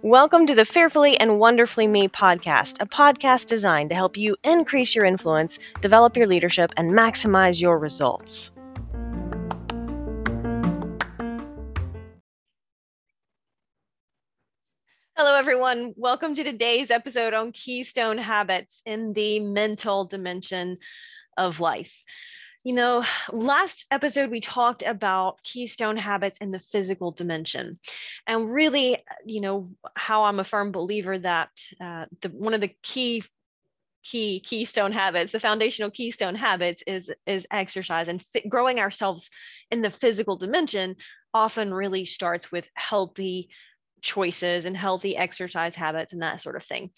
Welcome to the Fearfully and Wonderfully Me podcast, a podcast designed to help you increase your influence, develop your leadership, and maximize your results. Hello, everyone. Welcome to today's episode on Keystone Habits in the mental dimension of life. You know, last episode we talked about keystone habits in the physical dimension, and really, you know, how I'm a firm believer that uh, the one of the key key keystone habits the foundational keystone habits is is exercise. And growing ourselves in the physical dimension often really starts with healthy choices and healthy exercise habits and that sort of thing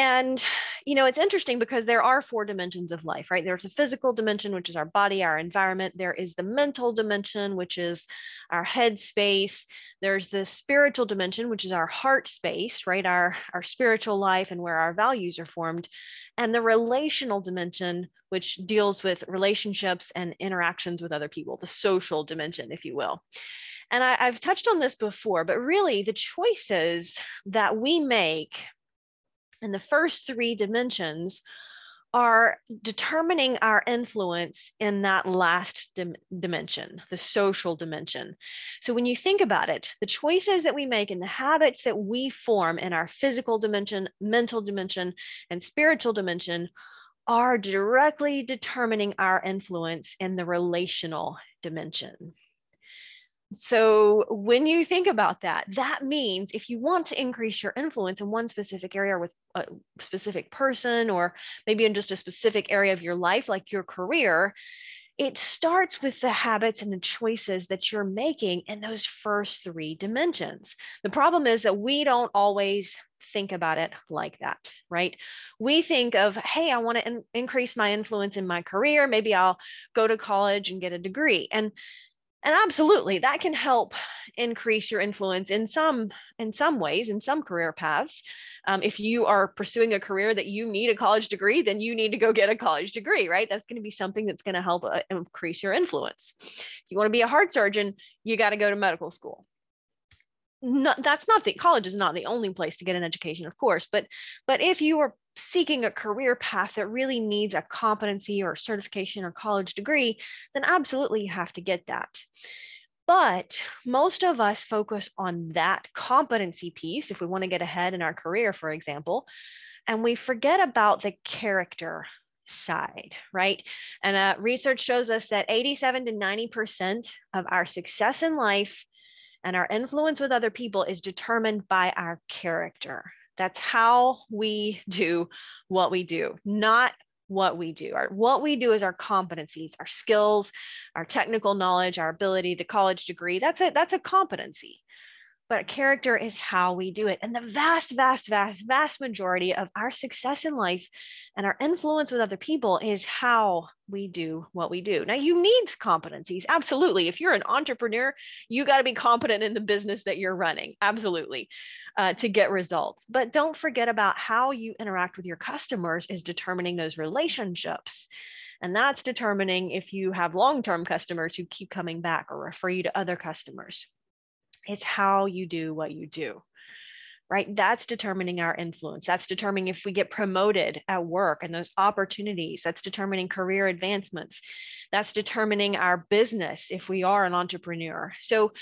and you know it's interesting because there are four dimensions of life right? There's a physical dimension which is our body our environment. There is the mental dimension which is our head space. There's the spiritual dimension which is our heart space right? Our our spiritual life and where our values are formed. And the relational dimension which deals with relationships and interactions with other people the social dimension if you will. And I, have touched on this before, but really the choices that we make and the first three dimensions are determining our influence in that last dim- dimension, the social dimension. So, when you think about it, the choices that we make and the habits that we form in our physical dimension, mental dimension, and spiritual dimension are directly determining our influence in the relational dimension. So, when you think about that, that means if you want to increase your influence in one specific area with a specific person, or maybe in just a specific area of your life, like your career, it starts with the habits and the choices that you're making in those first three dimensions. The problem is that we don't always think about it like that, right? We think of, hey, I want to in- increase my influence in my career. Maybe I'll go to college and get a degree. And and absolutely that can help increase your influence in some in some ways in some career paths. Um, if you are pursuing a career that you need a college degree then you need to go get a college degree right? That's going to be something that's going to help uh, increase your influence. If you want to be a heart surgeon you got to go to medical school not, that's not the college is not the only place to get an education of course but but if you are seeking a career path that really needs a competency or certification or college degree then absolutely you have to get that but most of us focus on that competency piece if we want to get ahead in our career for example and we forget about the character side, right? And uh, research shows us that 87 to 90% of our success in life and our influence with other people is determined by our character. That's how we do what we do, not what we do. Our, what we do is our competencies, our skills, our technical knowledge, our ability, the college degree. That's a that's a competency but character is how we do it. And the vast, vast, vast, vast majority of our success in life and our influence with other people is how we do what we do. Now, you need competencies. Absolutely. If you're an entrepreneur, you got to be competent in the business that you're running. Absolutely. Uh, to get results. But don't forget about how you interact with your customers is determining those relationships. And that's determining if you have long term customers who keep coming back or refer you to other customers. It's how you do what you do, right? That's determining our influence. That's determining if we get promoted at work and those opportunities. That's determining career advancements. That's determining our business if we are an entrepreneur. So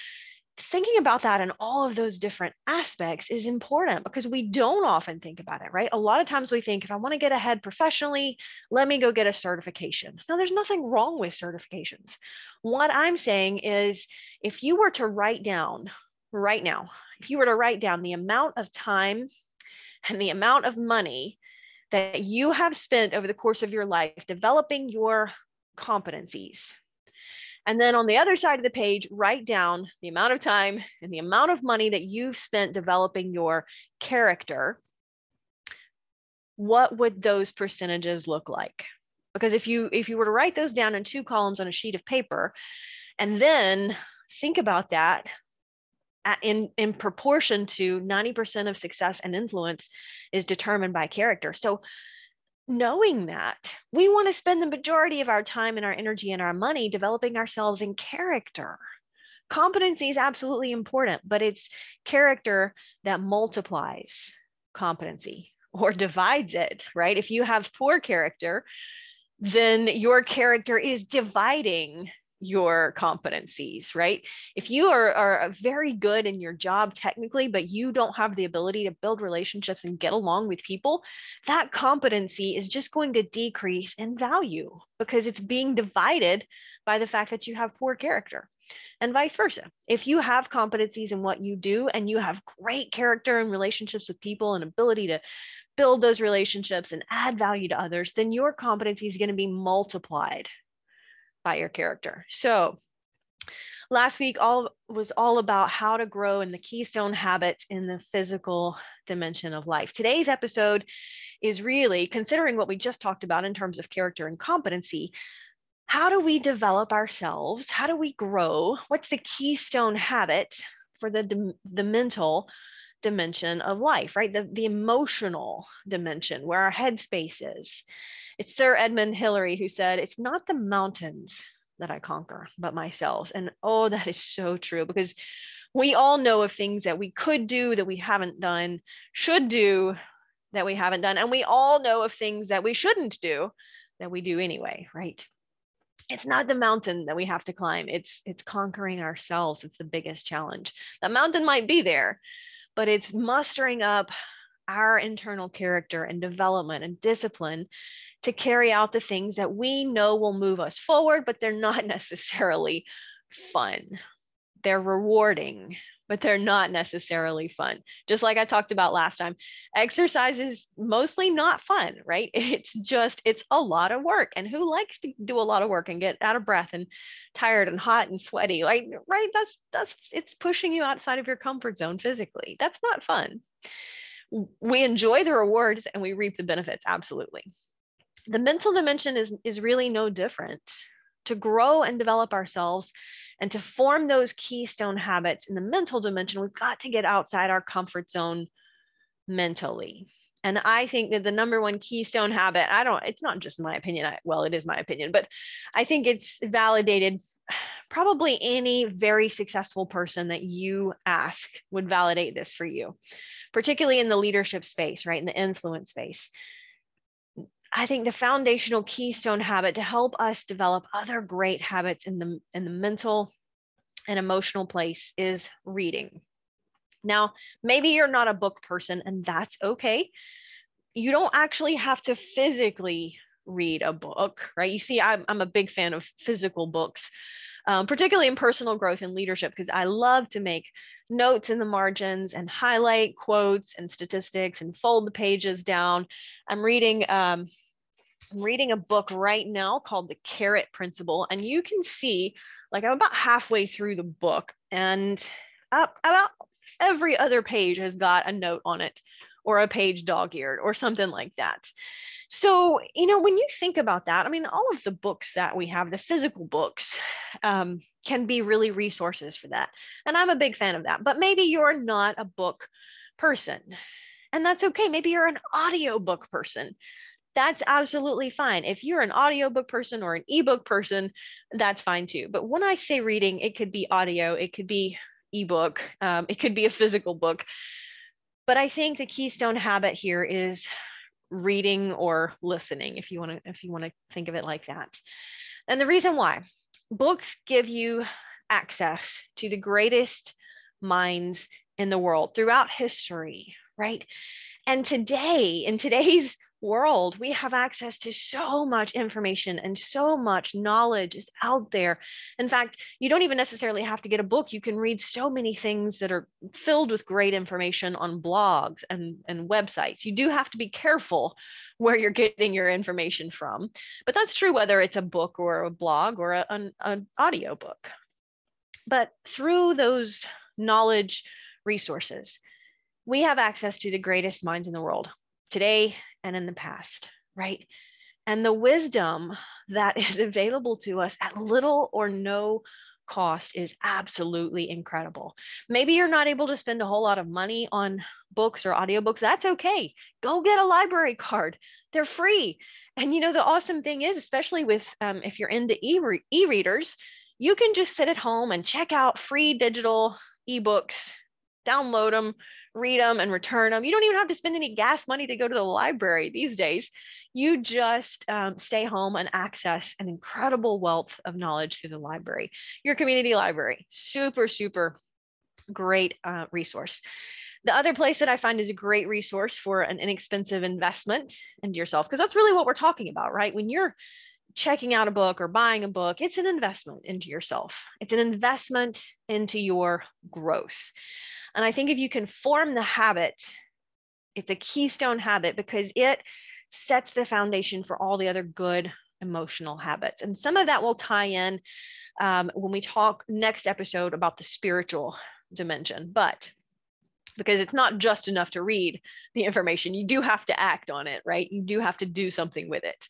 thinking about that and all of those different aspects is important because we don't often think about it, right? A lot of times we think if I want to get ahead professionally, let me go get a certification. Now, there's nothing wrong with certifications. What I'm saying is if you were to write down right now, if you were to write down the amount of time and the amount of money that you have spent over the course of your life developing your competencies, and then on the other side of the page, write down the amount of time and the amount of money that you've spent developing your character. What would those percentages look like? Because if you if you were to write those down in two columns on a sheet of paper, and then think about that uh, in in proportion to 90% of success and influence is determined by character. So knowing that, we want to spend the majority of our time and our energy and our money developing ourselves in character. Competency is absolutely important, but it's character that multiplies competency or divides it, right? If you have poor character, then your character is dividing your competencies, right? If you are, are uh, very good in your job technically, but you don't have the ability to build relationships and get along with people, that competency is just going to decrease in value because it's being divided by the fact that you have poor character and vice versa. If you have competencies in what you do and you have great character and relationships with people and ability to build those relationships and add value to others, then your competency is going to be multiplied by your character. So last week all was all about how to grow in the keystone habits in the physical dimension of life. Today's episode is really considering what we just talked about in terms of character and competency. How do we develop ourselves? How do we grow? What's the keystone habit for the, the mental dimension of life, right? The, the emotional dimension where our headspace is. It's Sir Edmund Hillary who said, It's not the mountains that I conquer, but myself. And oh, that is so true because we all know of things that we could do that we haven't done, should do that we haven't done. And we all know of things that we shouldn't do that we do anyway, right? It's not the mountain that we have to climb. It's it's conquering ourselves. It's the biggest challenge. The mountain might be there, but it's mustering up our internal character and development and discipline to carry out the things that we know will move us forward, but they're not necessarily fun. They're rewarding, but they're not necessarily fun. Just like I talked about last time, exercise is mostly not fun, right? It's just, it's a lot of work. And who likes to do a lot of work and get out of breath and tired and hot and sweaty? Like, right? That's, that's, it's pushing you outside of your comfort zone physically. That's not fun. We enjoy the rewards and we reap the benefits. Absolutely the mental dimension is, is really no different. To grow and develop ourselves and to form those keystone habits in the mental dimension, we've got to get outside our comfort zone mentally. And I think that the number one keystone habit, I don't, it's not just my opinion. I, well, it is my opinion, but I think it's validated. Probably any very successful person that you ask would validate this for you, particularly in the leadership space, right? In the influence space. I think the foundational keystone habit to help us develop other great habits in the in the mental and emotional place is reading. Now, maybe you're not a book person and that's okay. You don't actually have to physically read a book, right? You see, I'm, I'm a big fan of physical books, um, particularly in personal growth and leadership, because I love to make notes in the margins and highlight quotes and statistics and fold the pages down. I'm reading um, I'm reading a book right now called The Carrot Principle, and you can see, like, I'm about halfway through the book, and about every other page has got a note on it, or a page dog eared, or something like that. So, you know, when you think about that, I mean, all of the books that we have, the physical books, um, can be really resources for that. And I'm a big fan of that. But maybe you're not a book person. And that's okay. Maybe you're an audiobook person that's absolutely fine. If you're an audiobook person or an ebook person, that's fine too. But when I say reading, it could be audio, it could be ebook, um, it could be a physical book. But I think the keystone habit here is reading or listening, if you want to, if you want to think of it like that. And the reason why books give you access to the greatest minds in the world throughout history, right? And today, in today's world, we have access to so much information and so much knowledge is out there. In fact, you don't even necessarily have to get a book. You can read so many things that are filled with great information on blogs and, and websites. You do have to be careful where you're getting your information from. But that's true whether it's a book or a blog or a, an, an audio book. But through those knowledge resources, we have access to the greatest minds in the world today and in the past, right? And the wisdom that is available to us at little or no cost is absolutely incredible. Maybe you're not able to spend a whole lot of money on books or audiobooks. That's okay. Go get a library card. They're free. And you know, the awesome thing is, especially with um, if you're into e- e-readers, you can just sit at home and check out free digital ebooks, download them, read them, and return them. You don't even have to spend any gas money to go to the library these days. You just um, stay home and access an incredible wealth of knowledge through the library. Your community library, super, super great uh, resource. The other place that I find is a great resource for an inexpensive investment into yourself, because that's really what we're talking about, right? When you're checking out a book or buying a book, it's an investment into yourself. It's an investment into your growth. And I think if you can form the habit, it's a keystone habit because it sets the foundation for all the other good emotional habits. And some of that will tie in um, when we talk next episode about the spiritual dimension. But because it's not just enough to read the information, you do have to act on it, right? You do have to do something with it.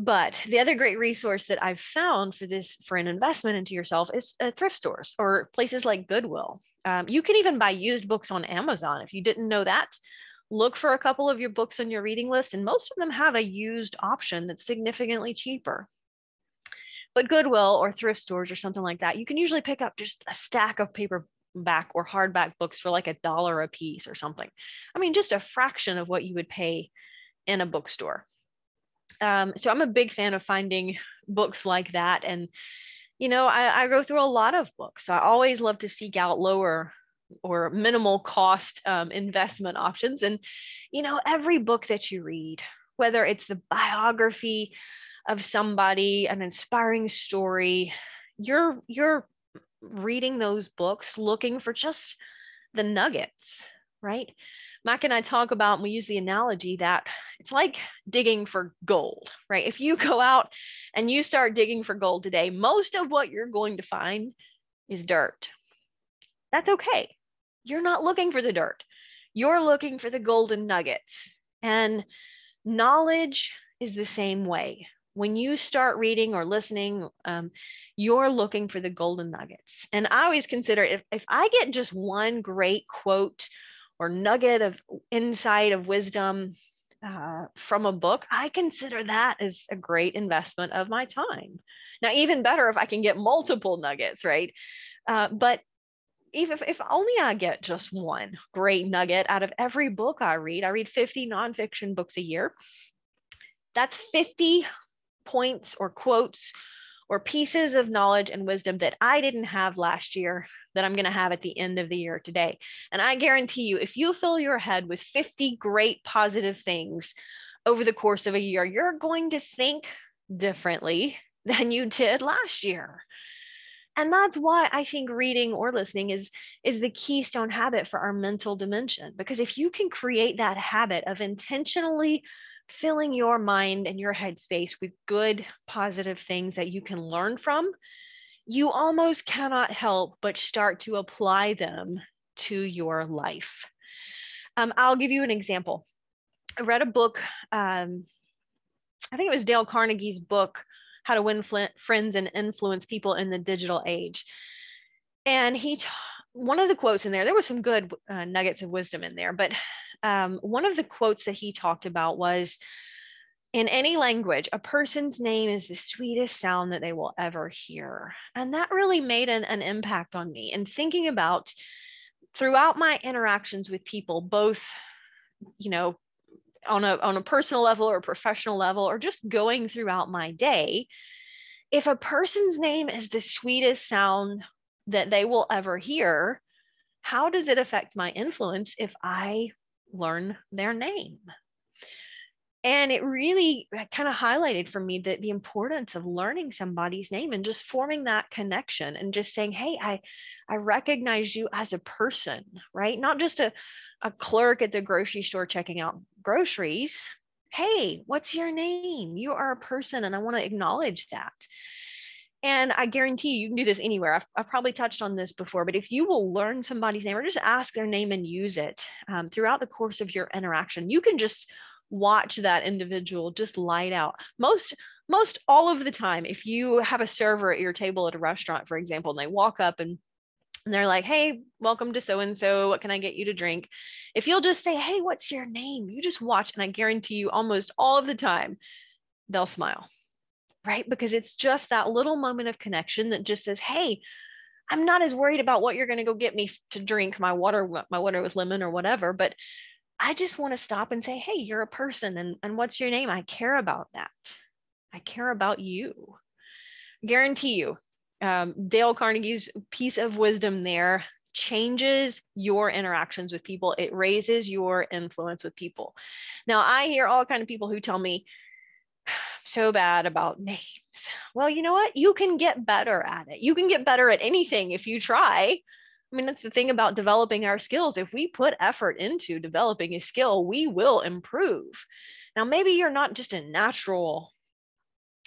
But the other great resource that I've found for this, for an investment into yourself, is uh, thrift stores or places like Goodwill. Um, you can even buy used books on Amazon. If you didn't know that, look for a couple of your books on your reading list, and most of them have a used option that's significantly cheaper. But Goodwill or thrift stores or something like that, you can usually pick up just a stack of paperback or hardback books for like a dollar a piece or something. I mean, just a fraction of what you would pay in a bookstore um, so I'm a big fan of finding books like that. And, you know, I, I, go through a lot of books. I always love to seek out lower or minimal cost um, investment options. And, you know, every book that you read, whether it's the biography of somebody, an inspiring story, you're, you're reading those books looking for just the nuggets, right? Mac and I talk about, and we use the analogy that it's like digging for gold, right? If you go out and you start digging for gold today, most of what you're going to find is dirt. That's okay. You're not looking for the dirt, you're looking for the golden nuggets. And knowledge is the same way. When you start reading or listening, um, you're looking for the golden nuggets. And I always consider if, if I get just one great quote or nugget of insight of wisdom uh, from a book, I consider that as a great investment of my time. Now, even better if I can get multiple nuggets, right? Uh, but even if, if only I get just one great nugget out of every book I read, I read 50 nonfiction books a year. That's 50 points or quotes or pieces of knowledge and wisdom that I didn't have last year that I'm going to have at the end of the year today. And I guarantee you, if you fill your head with 50 great positive things over the course of a year, you're going to think differently than you did last year. And that's why I think reading or listening is, is the keystone habit for our mental dimension. Because if you can create that habit of intentionally filling your mind and your headspace with good, positive things that you can learn from, you almost cannot help but start to apply them to your life. Um, I'll give you an example. I read a book, um, I think it was Dale Carnegie's book, How to Win Friends and Influence People in the Digital Age. And he, t- one of the quotes in there, there was some good uh, nuggets of wisdom in there, but um, one of the quotes that he talked about was in any language, a person's name is the sweetest sound that they will ever hear. And that really made an, an impact on me. And thinking about throughout my interactions with people, both, you know, on a, on a personal level or a professional level, or just going throughout my day, if a person's name is the sweetest sound that they will ever hear, how does it affect my influence if I learn their name. And it really uh, kind of highlighted for me that the importance of learning somebody's name and just forming that connection and just saying, hey, I, I recognize you as a person, right? Not just a, a clerk at the grocery store checking out groceries. Hey, what's your name? You are a person, and I want to acknowledge that. And I guarantee you, you can do this anywhere. I've, I've, probably touched on this before, but if you will learn somebody's name or just ask their name and use it um, throughout the course of your interaction, you can just watch that individual just light out. Most most all of the time, if you have a server at your table at a restaurant, for example, and they walk up and and they're like, hey, welcome to so and so. What can I get you to drink? If you'll just say, hey, what's your name? You just watch, and I guarantee you almost all of the time, they'll smile, right? Because it's just that little moment of connection that just says, hey, I'm not as worried about what you're going to go get me to drink my water, my water with lemon or whatever, but I just want to stop and say, hey, you're a person and, and what's your name? I care about that. I care about you. Guarantee you, um, Dale Carnegie's piece of wisdom there changes your interactions with people. It raises your influence with people. Now, I hear all kind of people who tell me, so bad about names. Well, you know what? You can get better at it. You can get better at anything if you try. I mean, that's the thing about developing our skills. If we put effort into developing a skill, we will improve. Now, maybe you're not just a natural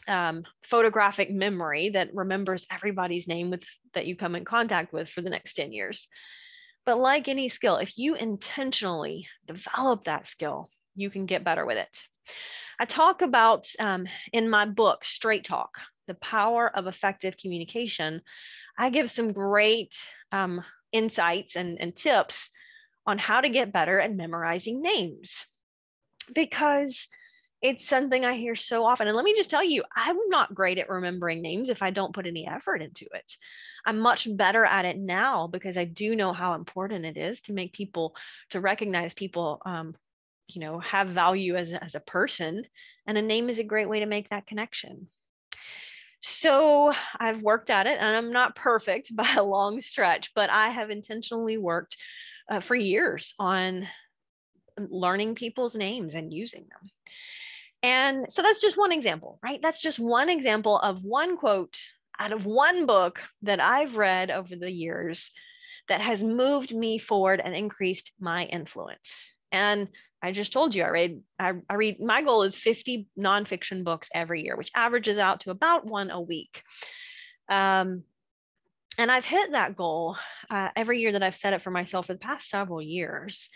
um, photographic memory that remembers everybody's name with that you come in contact with for the next 10 years. But like any skill, if you intentionally develop that skill, you can get better with it. I talk about um, in my book, Straight Talk, the power of effective communication. I give some great um, insights and, and tips on how to get better at memorizing names because it's something I hear so often. And let me just tell you, I'm not great at remembering names if I don't put any effort into it. I'm much better at it now because I do know how important it is to make people, to recognize people, um, you know, have value as, as a person. And a name is a great way to make that connection. So I've worked at it and I'm not perfect by a long stretch, but I have intentionally worked uh, for years on learning people's names and using them. And so that's just one example, right? That's just one example of one quote out of one book that I've read over the years that has moved me forward and increased my influence. And I just told you I read I, I, read my goal is 50 nonfiction books every year, which averages out to about one a week. Um, and I've hit that goal uh, every year that I've set it for myself for the past several years.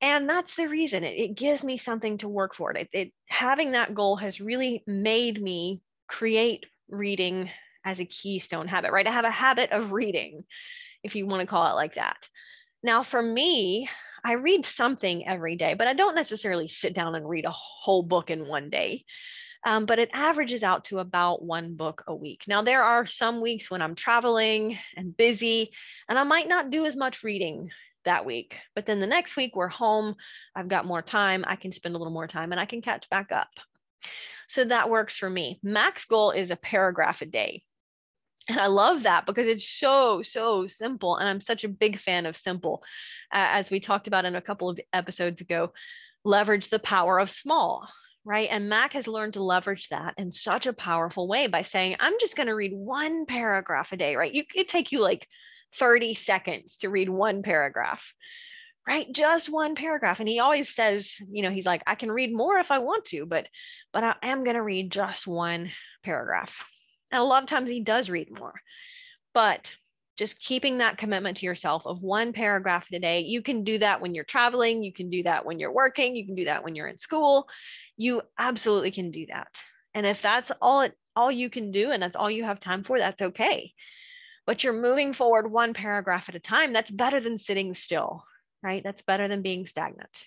And that's the reason. It, it gives me something to work for. It, it having that goal has really made me create reading as a keystone habit right? I have a habit of reading if you want to call it like that. Now for me i read something every day but i don't necessarily sit down and read a whole book in one day um, but it averages out to about one book a week. Now, there are some weeks when I'm traveling and busy, and I might not do as much reading that week. But then the next week, we're home. I've got more time. I can spend a little more time and I can catch back up. So that works for me. Mac's goal is a paragraph a day. And I love that because it's so, so simple. And I'm such a big fan of simple. Uh, as we talked about in a couple of episodes ago, leverage the power of small, right? And Mac has learned to leverage that in such a powerful way by saying, I'm just going to read one paragraph a day, right? You, it take you like 30 seconds to read one paragraph right just one paragraph and he always says you know he's like i can read more if i want to but but i am going to read just one paragraph and a lot of times he does read more but just keeping that commitment to yourself of one paragraph a day you can do that when you're traveling you can do that when you're working you can do that when you're in school you absolutely can do that and if that's all it all you can do and that's all you have time for that's okay but you're moving forward one paragraph at a time. That's better than sitting still, right? That's better than being stagnant.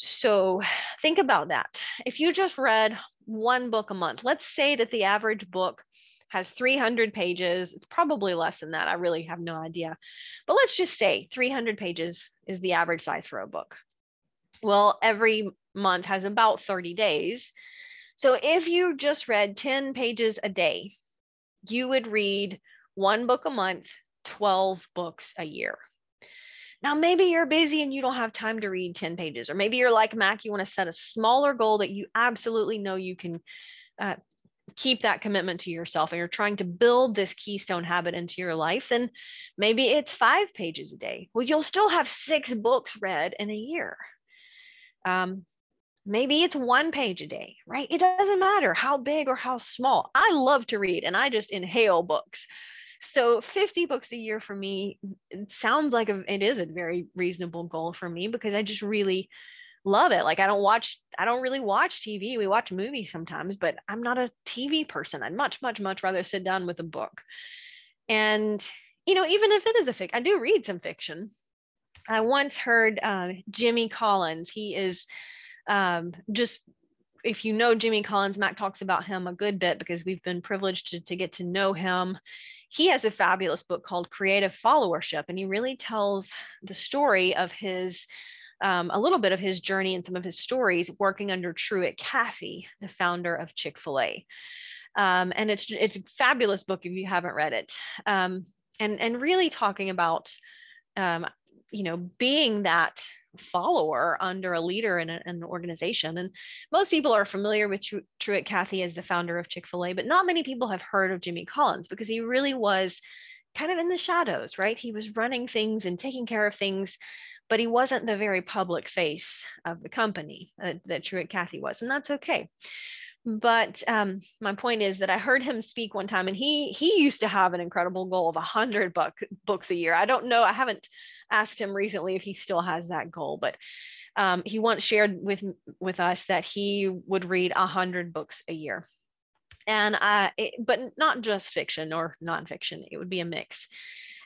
So think about that. If you just read one book a month, let's say that the average book has 300 pages. It's probably less than that. I really have no idea. But let's just say 300 pages is the average size for a book. Well, every month has about 30 days. So if you just read 10 pages a day, you would read one book a month, 12 books a year. Now, maybe you're busy and you don't have time to read 10 pages, or maybe you're like Mac, you want to set a smaller goal that you absolutely know you can uh, keep that commitment to yourself and you're trying to build this keystone habit into your life, then maybe it's five pages a day. Well, you'll still have six books read in a year. Um, Maybe it's one page a day, right? It doesn't matter how big or how small. I love to read and I just inhale books. So 50 books a year for me sounds like a, it is a very reasonable goal for me because I just really love it. Like I don't watch, I don't really watch TV. We watch movies sometimes, but I'm not a TV person. I'd much, much, much rather sit down with a book. And, you know, even if it is a fic, I do read some fiction. I once heard uh, Jimmy Collins. He is um, just, if you know Jimmy Collins, Mac talks about him a good bit because we've been privileged to, to get to know him. He has a fabulous book called Creative Followership, and he really tells the story of his um, a little bit of his journey and some of his stories working under Truett Cathy, the founder of Chick Fil A. Um, and it's it's a fabulous book if you haven't read it, um, and and really talking about um, you know being that follower under a leader in, a, in, an organization. And most people are familiar with Tru- Truett Cathy as the founder of Chick Fil A, but not many people have heard of Jimmy Collins because he really was kind of in the shadows, right? He was running things and taking care of things but he wasn't the very public face of the company uh, that Truett Cathy was, and that's okay. But um, my point is that I heard him speak one time, and he he used to have an incredible goal of a hundred book books a year. I don't know. I haven't asked him recently if he still has that goal, but um, he once shared with with us that he would read a hundred books a year, and I, it, but not just fiction or nonfiction. It would be a mix.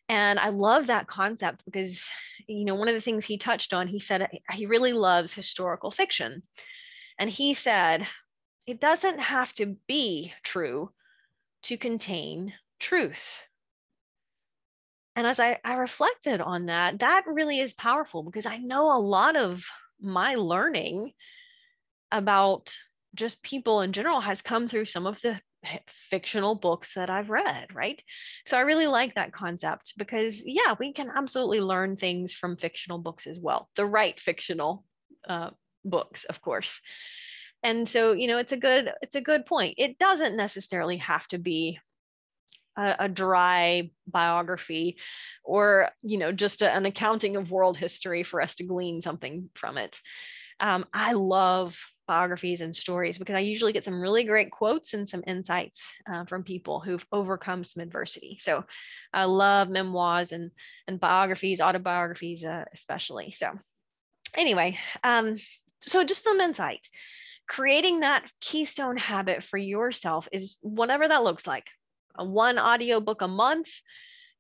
And I love that concept because, you know, one of the things he touched on, he said he really loves historical fiction. And he said, it doesn't have to be true to contain truth. And as I, I reflected on that, that really is powerful because I know a lot of my learning about just people in general has come through some of the fictional books that I've read, right? So I really like that concept because, yeah, we can absolutely learn things from fictional books as well, the right fictional uh, books, of course. And so, you know, it's a good it's a good point. It doesn't necessarily have to be a, a dry biography or, you know, just a, an accounting of world history for us to glean something from it. Um, I love biographies and stories because I usually get some really great quotes and some insights uh, from people who've overcome some adversity. So I love memoirs and, and biographies, autobiographies, uh, especially. So anyway, um, so just some insight. Creating that keystone habit for yourself is whatever that looks like. One audiobook a month.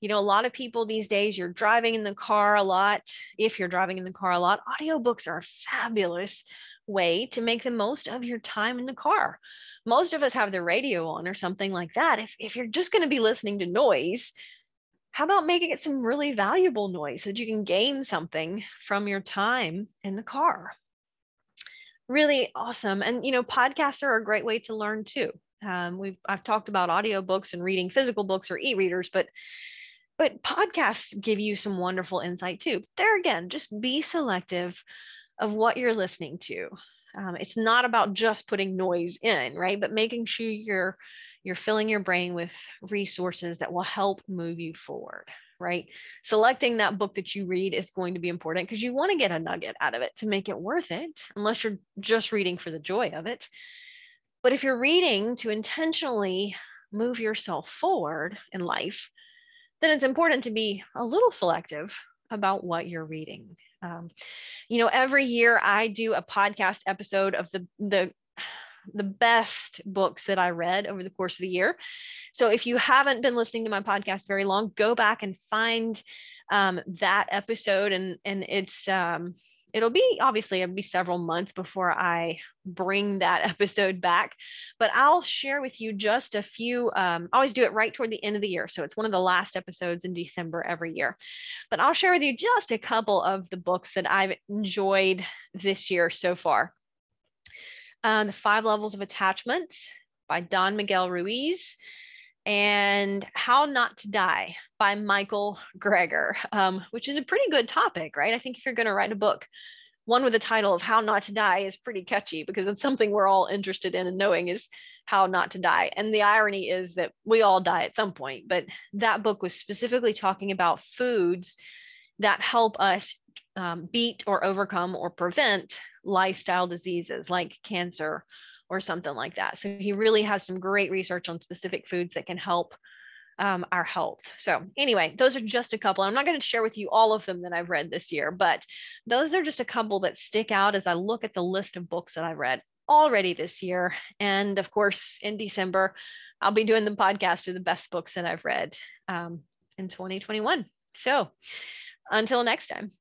You know, a lot of people these days, you're driving in the car a lot. If you're driving in the car a lot, audiobooks are a fabulous way to make the most of your time in the car. Most of us have the radio on or something like that. If, if you're just going to be listening to noise, how about making it some really valuable noise so that you can gain something from your time in the car? Really awesome. And, you know, podcasts are a great way to learn too. Um, we've I've talked about audiobooks and reading physical books or e-readers, but but podcasts give you some wonderful insight too. There again, just be selective of what you're listening to. Um, it's not about just putting noise in, right? But making sure you're you're filling your brain with resources that will help move you forward, right? Selecting that book that you read is going to be important because you want to get a nugget out of it to make it worth it, unless you're just reading for the joy of it. But if you're reading to intentionally move yourself forward in life, then it's important to be a little selective about what you're reading um, you know, every year I do a podcast episode of the the the best books that I read over the course of the year. So if you haven't been listening to my podcast very long, go back and find um, that episode, and and it's um, it'll be obviously it'll be several months before I bring that episode back, but I'll share with you just a few. Um, I always do it right toward the end of the year, so it's one of the last episodes in December every year. But I'll share with you just a couple of the books that I've enjoyed this year so far. Um, the Five Levels of Attachment by Don Miguel Ruiz and How Not to Die by Michael Greger, um, which is a pretty good topic, right? I think if you're going to write a book, one with the title of How Not to Die is pretty catchy because it's something we're all interested in and knowing is how not to die. And the irony is that we all die at some point, but that book was specifically talking about foods that help us um, beat or overcome or prevent lifestyle diseases like cancer or something like that. So he really has some great research on specific foods that can help um, our health. So, anyway, those are just a couple. I'm not going to share with you all of them that I've read this year, but those are just a couple that stick out as I look at the list of books that I've read already this year. And of course, in December, I'll be doing the podcast of the best books that I've read um, in 2021. So, until next time.